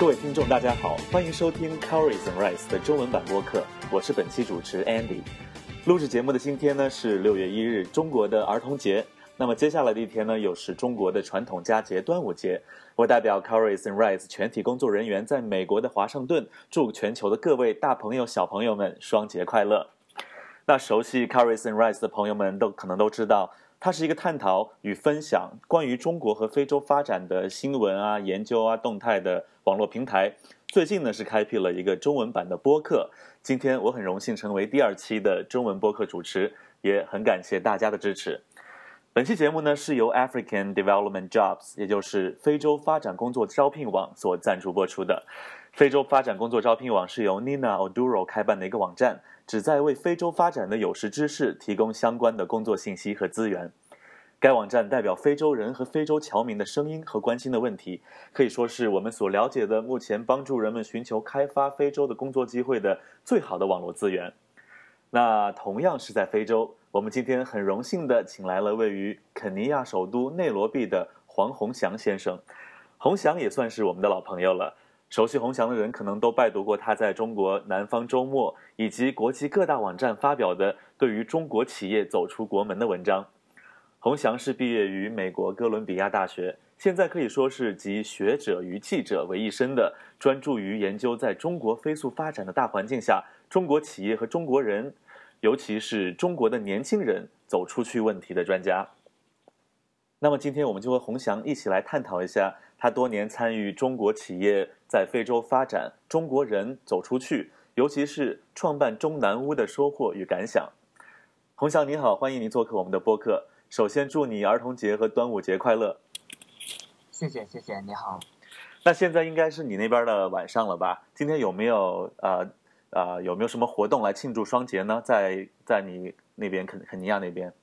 各位听众，大家好，欢迎收听 Cowries and Rice 的中文版播客，我是本期主持 Andy。录制节目的今天呢是六月一日，中国的儿童节。那么接下来的一天呢，又是中国的传统佳节端午节。我代表 Cowries and Rice 全体工作人员，在美国的华盛顿，祝全球的各位大朋友、小朋友们双节快乐。那熟悉 Cowries and Rice 的朋友们都可能都知道。它是一个探讨与分享关于中国和非洲发展的新闻啊、研究啊、动态的网络平台。最近呢是开辟了一个中文版的播客。今天我很荣幸成为第二期的中文播客主持，也很感谢大家的支持。本期节目呢是由 African Development Jobs，也就是非洲发展工作招聘网所赞助播出的。非洲发展工作招聘网是由 Nina Oduro 开办的一个网站。旨在为非洲发展的有识之士提供相关的工作信息和资源。该网站代表非洲人和非洲侨民的声音和关心的问题，可以说是我们所了解的目前帮助人们寻求开发非洲的工作机会的最好的网络资源。那同样是在非洲，我们今天很荣幸的请来了位于肯尼亚首都内罗毕的黄宏祥先生。宏祥也算是我们的老朋友了。熟悉洪翔的人可能都拜读过他在中国南方周末以及国际各大网站发表的对于中国企业走出国门的文章。洪翔是毕业于美国哥伦比亚大学，现在可以说是集学者与记者为一身的，专注于研究在中国飞速发展的大环境下，中国企业和中国人，尤其是中国的年轻人走出去问题的专家。那么今天我们就和洪翔一起来探讨一下。他多年参与中国企业在非洲发展，中国人走出去，尤其是创办中南屋的收获与感想。洪翔您好，欢迎您做客我们的播客。首先祝你儿童节和端午节快乐。谢谢谢谢，你好。那现在应该是你那边的晚上了吧？今天有没有呃呃有没有什么活动来庆祝双节呢？在在你那边肯肯尼亚那边？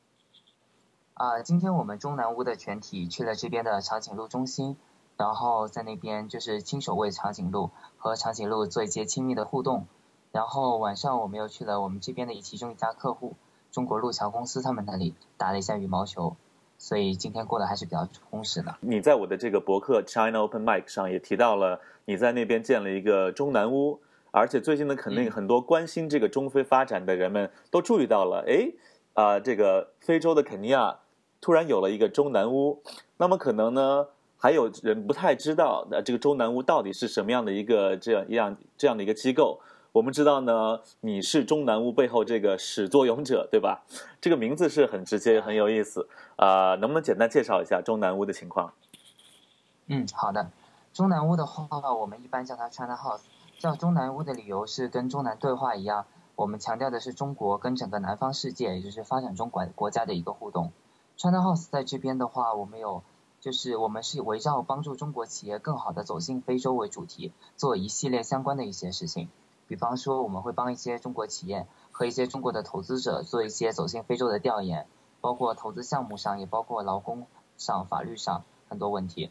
啊，今天我们中南屋的全体去了这边的长颈鹿中心。然后在那边就是亲手喂长颈鹿，和长颈鹿做一些亲密的互动。然后晚上我们又去了我们这边的其中一家客户，中国路桥公司他们那里打了一下羽毛球。所以今天过得还是比较充实的。你在我的这个博客 China Open Mic 上也提到了你在那边建了一个中南屋，而且最近呢，肯定很多关心这个中非发展的人们都注意到了，哎，啊，这个非洲的肯尼亚突然有了一个中南屋，那么可能呢？还有人不太知道，那这个中南屋到底是什么样的一个这样一样这样的一个机构？我们知道呢，你是中南屋背后这个始作俑者，对吧？这个名字是很直接，很有意思啊！能不能简单介绍一下中南屋的情况？嗯，好的。中南屋的话，我们一般叫它 China House。叫中南屋的理由是跟中南对话一样，我们强调的是中国跟整个南方世界，也就是发展中国国家的一个互动。China House 在这边的话，我们有。就是我们是围绕帮助中国企业更好的走进非洲为主题，做一系列相关的一些事情。比方说，我们会帮一些中国企业和一些中国的投资者做一些走进非洲的调研，包括投资项目上，也包括劳工上、法律上很多问题。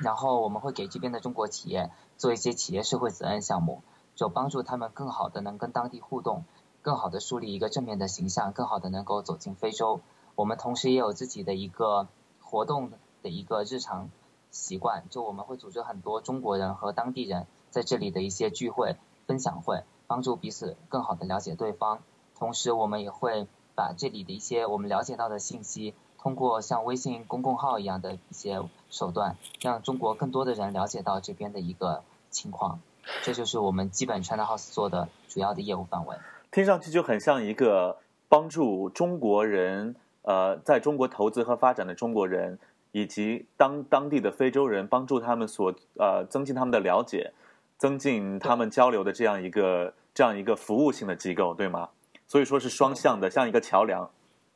然后我们会给这边的中国企业做一些企业社会责任项目，就帮助他们更好的能跟当地互动，更好的树立一个正面的形象，更好的能够走进非洲。我们同时也有自己的一个活动。的一个日常习惯，就我们会组织很多中国人和当地人在这里的一些聚会、分享会，帮助彼此更好的了解对方。同时，我们也会把这里的一些我们了解到的信息，通过像微信公共号一样的一些手段，让中国更多的人了解到这边的一个情况。这就是我们基本 China House 做的主要的业务范围。听上去就很像一个帮助中国人，呃，在中国投资和发展的中国人。以及当当地的非洲人帮助他们所呃增进他们的了解，增进他们交流的这样一个这样一个服务性的机构，对吗？所以说是双向的，像一个桥梁。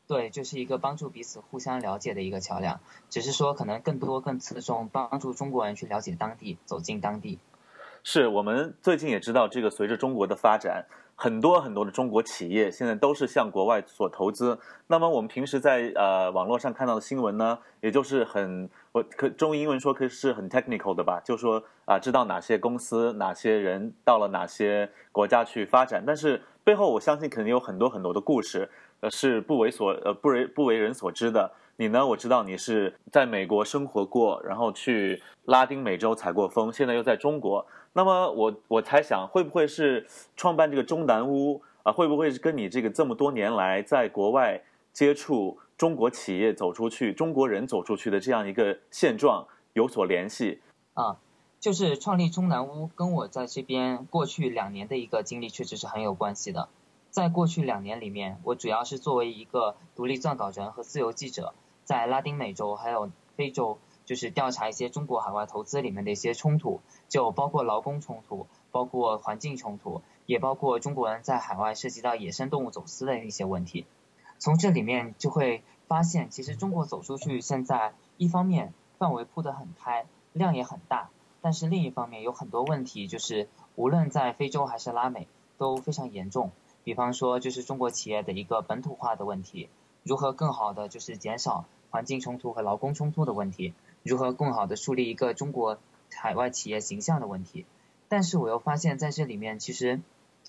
对，就是一个帮助彼此互相了解的一个桥梁。只是说可能更多更侧重帮助中国人去了解当地，走进当地。是我们最近也知道，这个随着中国的发展，很多很多的中国企业现在都是向国外所投资。那么我们平时在呃网络上看到的新闻呢，也就是很我可中英文说可以是很 technical 的吧，就说啊知道哪些公司哪些人到了哪些国家去发展，但是背后我相信肯定有很多很多的故事，呃是不为所呃不为不为人所知的。你呢？我知道你是在美国生活过，然后去拉丁美洲采过风，现在又在中国。那么我我猜想，会不会是创办这个中南屋啊？会不会是跟你这个这么多年来在国外接触中国企业走出去、中国人走出去的这样一个现状有所联系？啊，就是创立中南屋跟我在这边过去两年的一个经历确实是很有关系的。在过去两年里面，我主要是作为一个独立撰稿人和自由记者。在拉丁美洲还有非洲，就是调查一些中国海外投资里面的一些冲突，就包括劳工冲突，包括环境冲突，也包括中国人在海外涉及到野生动物走私的一些问题。从这里面就会发现，其实中国走出去现在一方面范围铺得很开，量也很大，但是另一方面有很多问题，就是无论在非洲还是拉美都非常严重。比方说，就是中国企业的一个本土化的问题，如何更好的就是减少。环境冲突和劳工冲突的问题，如何更好的树立一个中国海外企业形象的问题，但是我又发现在这里面其实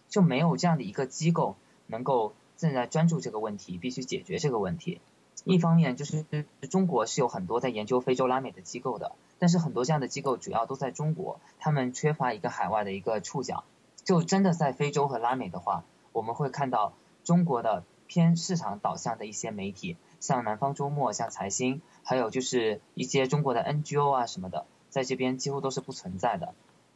就没有这样的一个机构能够正在专注这个问题，必须解决这个问题。一方面就是中国是有很多在研究非洲拉美的机构的，但是很多这样的机构主要都在中国，他们缺乏一个海外的一个触角。就真的在非洲和拉美的话，我们会看到中国的偏市场导向的一些媒体。像南方周末、像财新，还有就是一些中国的 NGO 啊什么的，在这边几乎都是不存在的。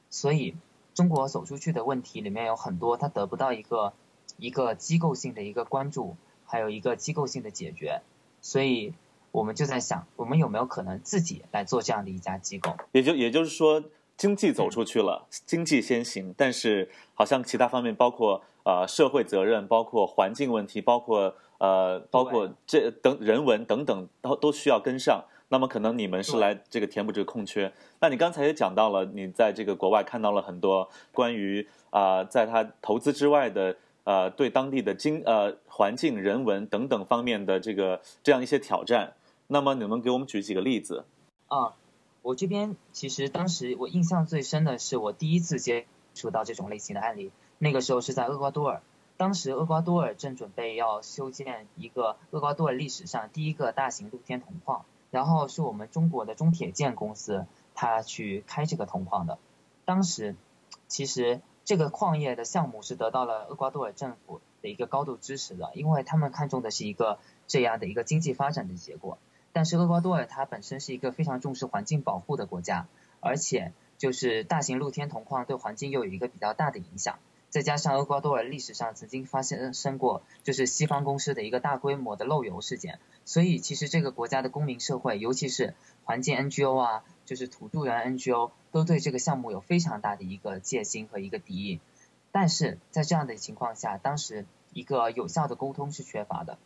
所以，中国走出去的问题里面有很多，它得不到一个一个机构性的一个关注，还有一个机构性的解决。所以，我们就在想，我们有没有可能自己来做这样的一家机构？也就也就是说，经济走出去了，经济先行，但是好像其他方面，包括呃社会责任，包括环境问题，包括。呃，包括这等人文等等，都都需要跟上。那么可能你们是来这个填补这个空缺。那你刚才也讲到了，你在这个国外看到了很多关于啊，在他投资之外的呃，对当地的经呃环境、人文等等方面的这个这样一些挑战。那么你们给我们举几个例子？啊，我这边其实当时我印象最深的是我第一次接触到这种类型的案例，那个时候是在厄瓜多尔。当时厄瓜多尔正准备要修建一个厄瓜多尔历史上第一个大型露天铜矿，然后是我们中国的中铁建公司，他去开这个铜矿的。当时其实这个矿业的项目是得到了厄瓜多尔政府的一个高度支持的，因为他们看中的是一个这样的一个经济发展的结果。但是厄瓜多尔它本身是一个非常重视环境保护的国家，而且就是大型露天铜矿对环境又有一个比较大的影响。再加上厄瓜多尔历史上曾经发生生过，就是西方公司的一个大规模的漏油事件，所以其实这个国家的公民社会，尤其是环境 NGO 啊，就是土著人 NGO，都对这个项目有非常大的一个戒心和一个敌意。但是在这样的情况下，当时一个有效的沟通是缺乏的。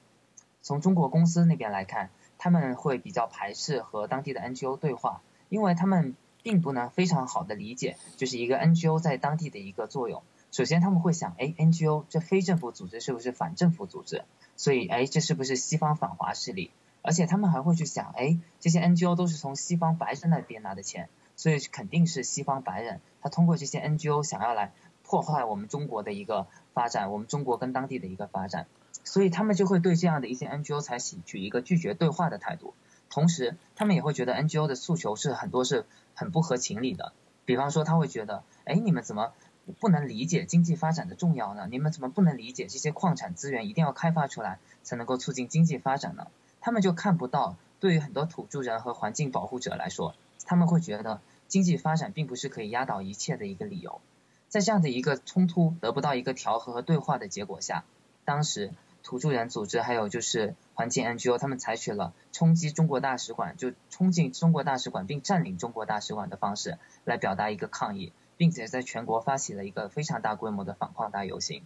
从中国公司那边来看，他们会比较排斥和当地的 NGO 对话，因为他们并不能非常好的理解，就是一个 NGO 在当地的一个作用。首先他们会想，哎，NGO 这非政府组织是不是反政府组织？所以，哎，这是不是西方反华势力？而且他们还会去想，哎，这些 NGO 都是从西方白人那边拿的钱，所以肯定是西方白人，他通过这些 NGO 想要来破坏我们中国的一个发展，我们中国跟当地的一个发展，所以他们就会对这样的一些 NGO 采取一个拒绝对话的态度。同时，他们也会觉得 NGO 的诉求是很多是很不合情理的，比方说他会觉得，哎，你们怎么？不能理解经济发展的重要呢？你们怎么不能理解这些矿产资源一定要开发出来才能够促进经济发展呢？他们就看不到，对于很多土著人和环境保护者来说，他们会觉得经济发展并不是可以压倒一切的一个理由。在这样的一个冲突得不到一个调和和对话的结果下，当时土著人组织还有就是环境 NGO，他们采取了冲击中国大使馆，就冲进中国大使馆并占领中国大使馆的方式来表达一个抗议。并且在全国发起了一个非常大规模的反矿大游行。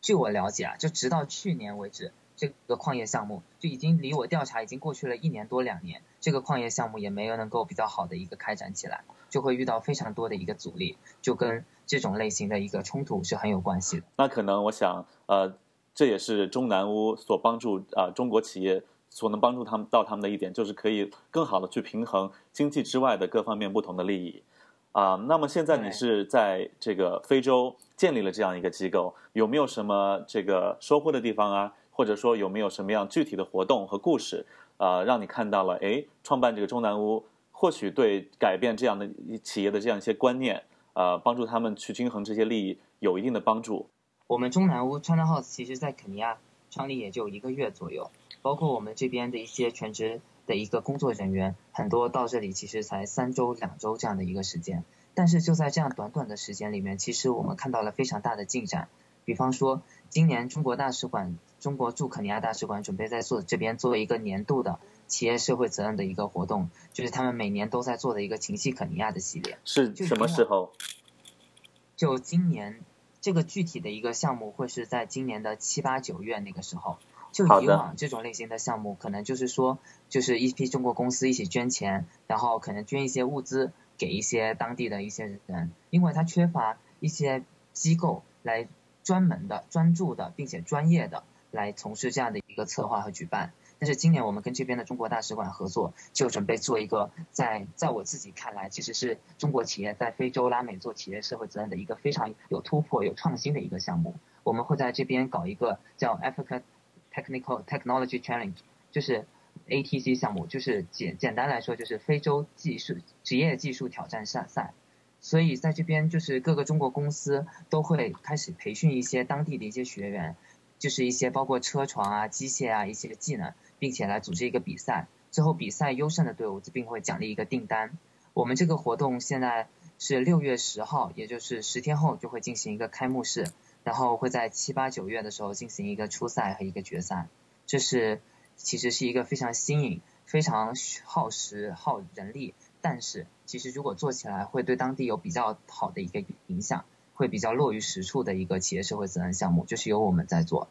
据我了解啊，就直到去年为止，这个矿业项目就已经离我调查已经过去了一年多两年，这个矿业项目也没有能够比较好的一个开展起来。就会遇到非常多的一个阻力，就跟这种类型的一个冲突是很有关系的。那可能我想，呃，这也是中南屋所帮助啊中国企业所能帮助他们到他们的一点，就是可以更好的去平衡经济之外的各方面不同的利益。啊，那么现在你是在这个非洲建立了这样一个机构，有没有什么这个收获的地方啊？或者说有没有什么样具体的活动和故事，啊，让你看到了，哎，创办这个中南屋或许对改变这样的企业的这样一些观念，呃，帮助他们去均衡这些利益有一定的帮助。我们中南屋 China House 其实在肯尼亚创立也就一个月左右，包括我们这边的一些全职。的一个工作人员很多到这里其实才三周两周这样的一个时间，但是就在这样短短的时间里面，其实我们看到了非常大的进展。比方说，今年中国大使馆、中国驻肯尼亚大使馆准备在做这边做一个年度的企业社会责任的一个活动，就是他们每年都在做的一个情系肯尼亚的系列。是什么时候？就今年这个具体的一个项目会是在今年的七八九月那个时候。就以往这种类型的项目，可能就是说，就是一批中国公司一起捐钱，然后可能捐一些物资给一些当地的一些人，因为他缺乏一些机构来专门的、专注的，并且专业的来从事这样的一个策划和举办。但是今年我们跟这边的中国大使馆合作，就准备做一个在在我自己看来，其实是中国企业在非洲拉美做企业社会责任的一个非常有突破、有创新的一个项目。我们会在这边搞一个叫 Africa。Technical Technology Challenge 就是 ATC 项目，就是简简单来说就是非洲技术职业技术挑战赛赛。所以在这边就是各个中国公司都会开始培训一些当地的一些学员，就是一些包括车床啊、机械啊一些技能，并且来组织一个比赛。最后比赛优胜的队伍并会奖励一个订单。我们这个活动现在是六月十号，也就是十天后就会进行一个开幕式。然后会在七八九月的时候进行一个初赛和一个决赛，这是其实是一个非常新颖、非常耗时耗人力，但是其实如果做起来会对当地有比较好的一个影响，会比较落于实处的一个企业社会责任项目，就是由我们在做。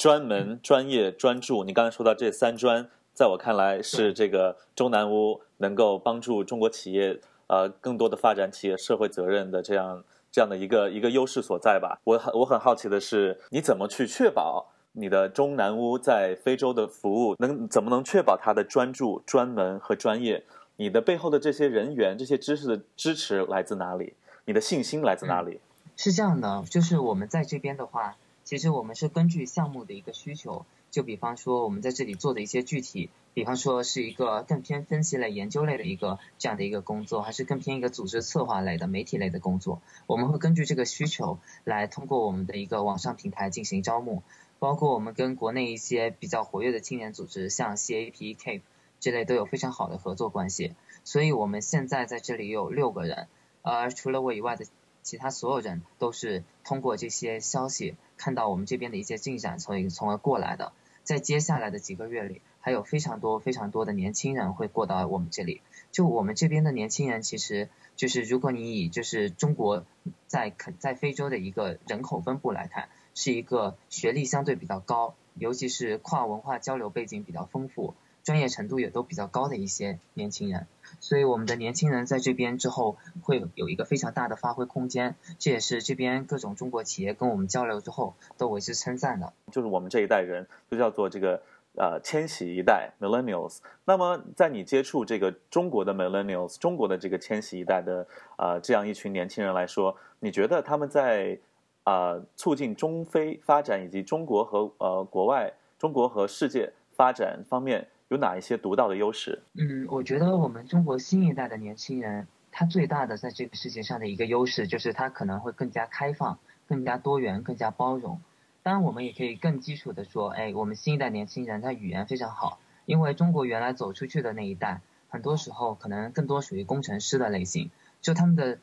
专门、专业、专注，你刚才说到这三专，在我看来是这个中南屋能够帮助中国企业呃更多的发展企业社会责任的这样。这样的一个一个优势所在吧。我很我很好奇的是，你怎么去确保你的中南屋在非洲的服务能怎么能确保它的专注、专门和专业？你的背后的这些人员、这些知识的支持来自哪里？你的信心来自哪里？是这样的，就是我们在这边的话，其实我们是根据项目的一个需求，就比方说我们在这里做的一些具体。比方说是一个更偏分析类、研究类的一个这样的一个工作，还是更偏一个组织策划类的、媒体类的工作，我们会根据这个需求来通过我们的一个网上平台进行招募，包括我们跟国内一些比较活跃的青年组织，像 CAP、CAP 这类都有非常好的合作关系。所以我们现在在这里有六个人，而除了我以外的其他所有人都是通过这些消息看到我们这边的一些进展，从从而过来的。在接下来的几个月里。还有非常多非常多的年轻人会过到我们这里。就我们这边的年轻人，其实就是如果你以就是中国在肯在非洲的一个人口分布来看，是一个学历相对比较高，尤其是跨文化交流背景比较丰富，专业程度也都比较高的一些年轻人。所以我们的年轻人在这边之后会有一个非常大的发挥空间，这也是这边各种中国企业跟我们交流之后都为之称赞的。就是我们这一代人就叫做这个。呃，千禧一代 （Millennials）。那么，在你接触这个中国的 Millennials，中国的这个千禧一代的呃这样一群年轻人来说，你觉得他们在啊促进中非发展以及中国和呃国外、中国和世界发展方面有哪一些独到的优势？嗯，我觉得我们中国新一代的年轻人，他最大的在这个世界上的一个优势，就是他可能会更加开放、更加多元、更加包容。当然，我们也可以更基础的说，哎，我们新一代年轻人他语言非常好，因为中国原来走出去的那一代，很多时候可能更多属于工程师的类型，就他们的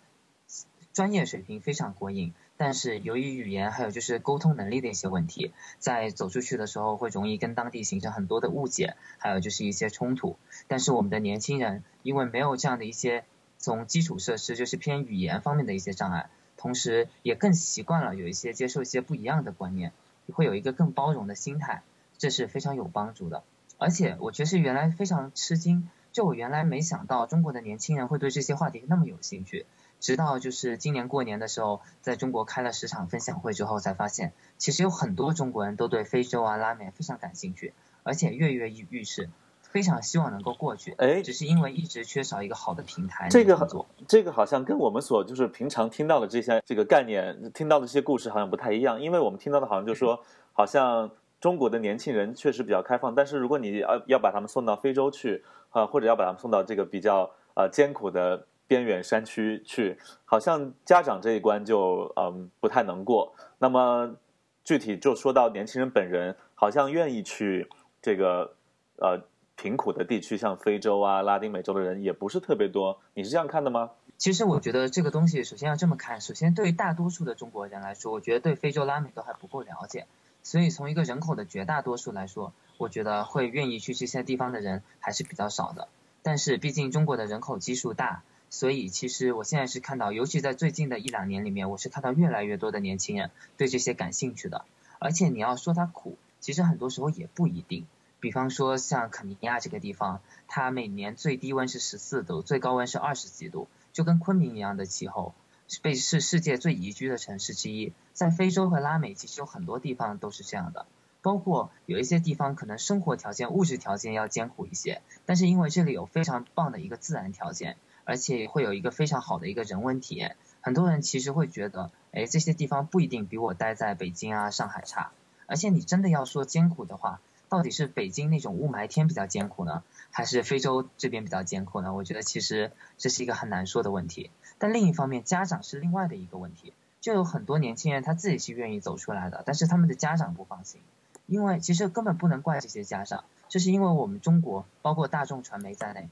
专业水平非常过硬，但是由于语言还有就是沟通能力的一些问题，在走出去的时候会容易跟当地形成很多的误解，还有就是一些冲突。但是我们的年轻人因为没有这样的一些从基础设施就是偏语言方面的一些障碍。同时，也更习惯了有一些接受一些不一样的观念，会有一个更包容的心态，这是非常有帮助的。而且，我觉得是原来非常吃惊，就我原来没想到中国的年轻人会对这些话题那么有兴趣，直到就是今年过年的时候，在中国开了十场分享会之后，才发现其实有很多中国人都对非洲啊拉美非常感兴趣，而且跃跃欲试，非常希望能够过去。哎，只是因为一直缺少一个好的平台。这个这个好像跟我们所就是平常听到的这些这个概念，听到的这些故事好像不太一样，因为我们听到的好像就说好像。中国的年轻人确实比较开放，但是如果你要要把他们送到非洲去，啊，或者要把他们送到这个比较呃艰苦的边远山区去，好像家长这一关就嗯不太能过。那么具体就说到年轻人本人，好像愿意去这个呃贫苦的地区，像非洲啊、拉丁美洲的人也不是特别多。你是这样看的吗？其实我觉得这个东西首先要这么看，首先对于大多数的中国人来说，我觉得对非洲、拉美都还不够了解。所以从一个人口的绝大多数来说，我觉得会愿意去这些地方的人还是比较少的。但是毕竟中国的人口基数大，所以其实我现在是看到，尤其在最近的一两年里面，我是看到越来越多的年轻人对这些感兴趣的。而且你要说它苦，其实很多时候也不一定。比方说像肯尼亚这个地方，它每年最低温是十四度，最高温是二十几度，就跟昆明一样的气候。被是世界最宜居的城市之一，在非洲和拉美其实有很多地方都是这样的，包括有一些地方可能生活条件、物质条件要艰苦一些，但是因为这里有非常棒的一个自然条件，而且会有一个非常好的一个人文体验，很多人其实会觉得，哎，这些地方不一定比我待在北京啊、上海差，而且你真的要说艰苦的话，到底是北京那种雾霾天比较艰苦呢，还是非洲这边比较艰苦呢？我觉得其实这是一个很难说的问题。但另一方面，家长是另外的一个问题，就有很多年轻人他自己是愿意走出来的，但是他们的家长不放心，因为其实根本不能怪这些家长，就是因为我们中国，包括大众传媒在内，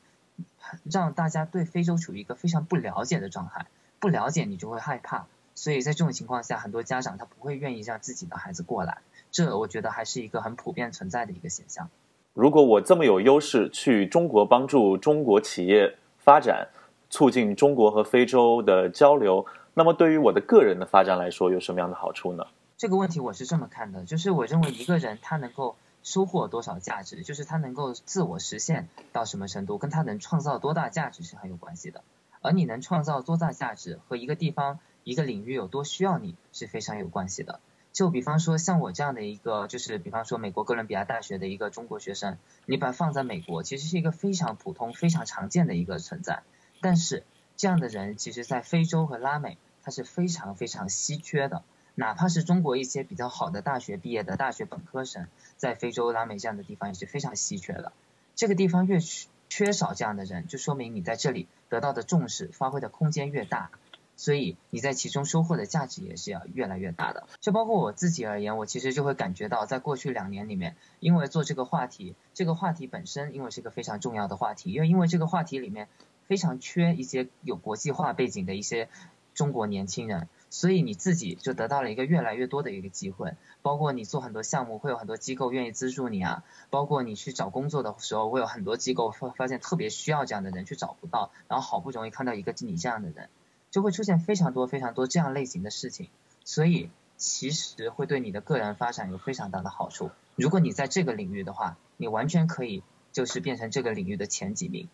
让大家对非洲处于一个非常不了解的状态，不了解你就会害怕，所以在这种情况下，很多家长他不会愿意让自己的孩子过来，这我觉得还是一个很普遍存在的一个现象。如果我这么有优势去中国帮助中国企业发展。促进中国和非洲的交流，那么对于我的个人的发展来说，有什么样的好处呢？这个问题我是这么看的，就是我认为一个人他能够收获多少价值，就是他能够自我实现到什么程度，跟他能创造多大价值是很有关系的。而你能创造多大价值，和一个地方、一个领域有多需要你是非常有关系的。就比方说像我这样的一个，就是比方说美国哥伦比亚大学的一个中国学生，你把放在美国，其实是一个非常普通、非常常见的一个存在。但是这样的人，其实，在非洲和拉美，他是非常非常稀缺的。哪怕是中国一些比较好的大学毕业的大学本科生，在非洲、拉美这样的地方也是非常稀缺的。这个地方越缺缺少这样的人，就说明你在这里得到的重视、发挥的空间越大，所以你在其中收获的价值也是要越来越大的。就包括我自己而言，我其实就会感觉到，在过去两年里面，因为做这个话题，这个话题本身因为是个非常重要的话题，因为因为这个话题里面。非常缺一些有国际化背景的一些中国年轻人，所以你自己就得到了一个越来越多的一个机会，包括你做很多项目会有很多机构愿意资助你啊，包括你去找工作的时候会有很多机构发发现特别需要这样的人去找不到，然后好不容易看到一个你这样的人，就会出现非常多非常多这样类型的事情，所以其实会对你的个人发展有非常大的好处。如果你在这个领域的话，你完全可以就是变成这个领域的前几名。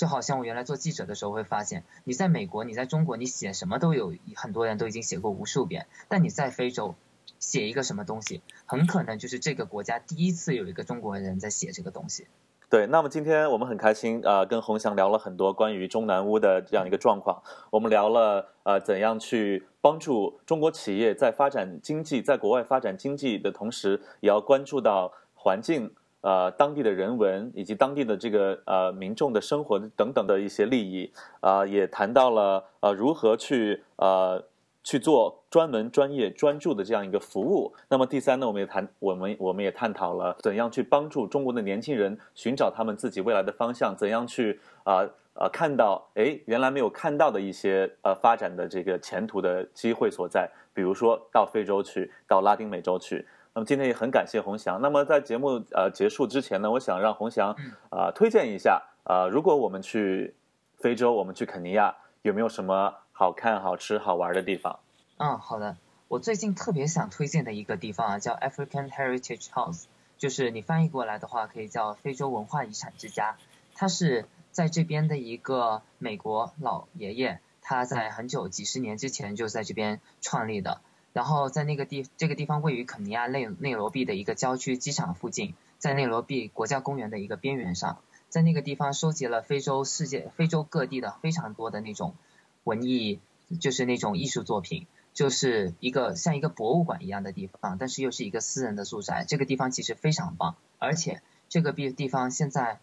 就好像我原来做记者的时候会发现，你在美国，你在中国，你写什么都有很多人都已经写过无数遍，但你在非洲写一个什么东西，很可能就是这个国家第一次有一个中国人在写这个东西。对，那么今天我们很开心啊，跟洪翔聊了很多关于中南屋的这样一个状况，我们聊了呃怎样去帮助中国企业在发展经济，在国外发展经济的同时，也要关注到环境。呃，当地的人文以及当地的这个呃民众的生活等等的一些利益，啊，也谈到了呃如何去呃去做专门、专业、专注的这样一个服务。那么第三呢，我们也谈我们我们也探讨了怎样去帮助中国的年轻人寻找他们自己未来的方向，怎样去啊啊看到哎原来没有看到的一些呃发展的这个前途的机会所在，比如说到非洲去，到拉丁美洲去。那么今天也很感谢洪翔。那么在节目呃结束之前呢，我想让洪翔啊推荐一下啊，如果我们去非洲，我们去肯尼亚，有没有什么好看、好吃、好玩的地方？嗯，好的。我最近特别想推荐的一个地方啊，叫 African Heritage House，就是你翻译过来的话，可以叫非洲文化遗产之家。它是。在这边的一个美国老爷爷，他在很久几十年之前就在这边创立的。然后在那个地这个地方位于肯尼亚内内罗毕的一个郊区机场附近，在内罗毕国家公园的一个边缘上，在那个地方收集了非洲世界非洲各地的非常多的那种文艺，就是那种艺术作品，就是一个像一个博物馆一样的地方，但是又是一个私人的住宅。这个地方其实非常棒，而且这个地地方现在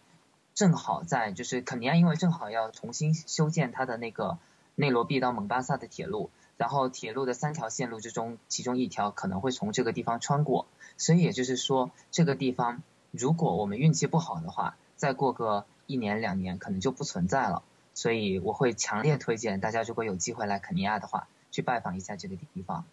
正好在就是肯尼亚，因为正好要重新修建它的那个内罗毕到蒙巴萨的铁路。然后铁路的三条线路之中，其中一条可能会从这个地方穿过，所以也就是说，这个地方如果我们运气不好的话，再过个一年两年，可能就不存在了。所以我会强烈推荐大家，如果有机会来肯尼亚的话，去拜访一下这个地方。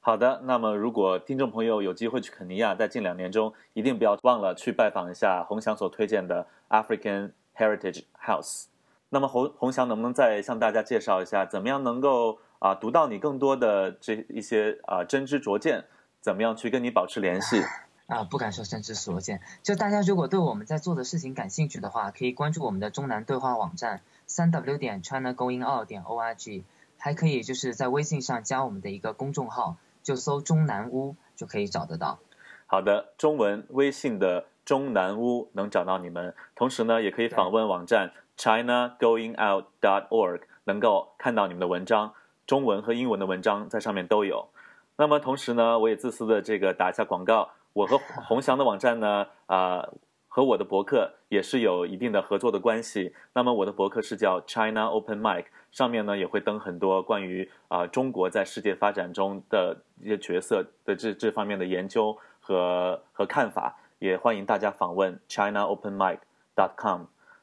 好的，那么如果听众朋友有机会去肯尼亚，在近两年中，一定不要忘了去拜访一下洪翔所推荐的 African Heritage House。那么洪洪翔能不能再向大家介绍一下，怎么样能够？啊，读到你更多的这一些啊真知灼见，怎么样去跟你保持联系？啊，不敢说真知灼见。就大家如果对我们在做的事情感兴趣的话，可以关注我们的中南对话网站三 w 点 chinagoingout 点 org，还可以就是在微信上加我们的一个公众号，就搜中南屋就可以找得到。好的，中文微信的中南屋能找到你们，同时呢，也可以访问网站 chinagoingout dot org，能够看到你们的文章。中文和英文的文章在上面都有。那么同时呢，我也自私的这个打一下广告。我和鸿翔的网站呢，啊，和我的博客也是有一定的合作的关系。那么我的博客是叫 China Open Mic，上面呢也会登很多关于啊中国在世界发展中的一些角色的这这方面的研究和和看法。也欢迎大家访问 China Open Mic dot com。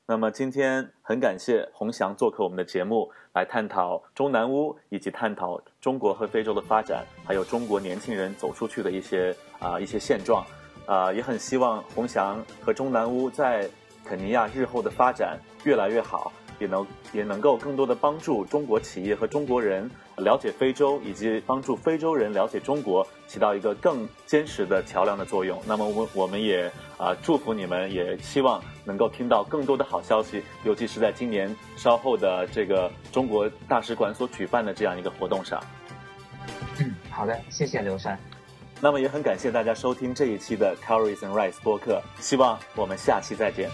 那么今天很感谢洪翔做客我们的节目，来探讨中南屋以及探讨中国和非洲的发展，还有中国年轻人走出去的一些啊一些现状，啊也很希望洪翔和中南屋在肯尼亚日后的发展越来越好。也能也能够更多的帮助中国企业和中国人了解非洲，以及帮助非洲人了解中国，起到一个更坚实的桥梁的作用。那么我我们也啊祝福你们，也希望能够听到更多的好消息，尤其是在今年稍后的这个中国大使馆所举办的这样一个活动上。嗯，好的，谢谢刘山。那么也很感谢大家收听这一期的 Calories and Rice 播客，希望我们下期再见。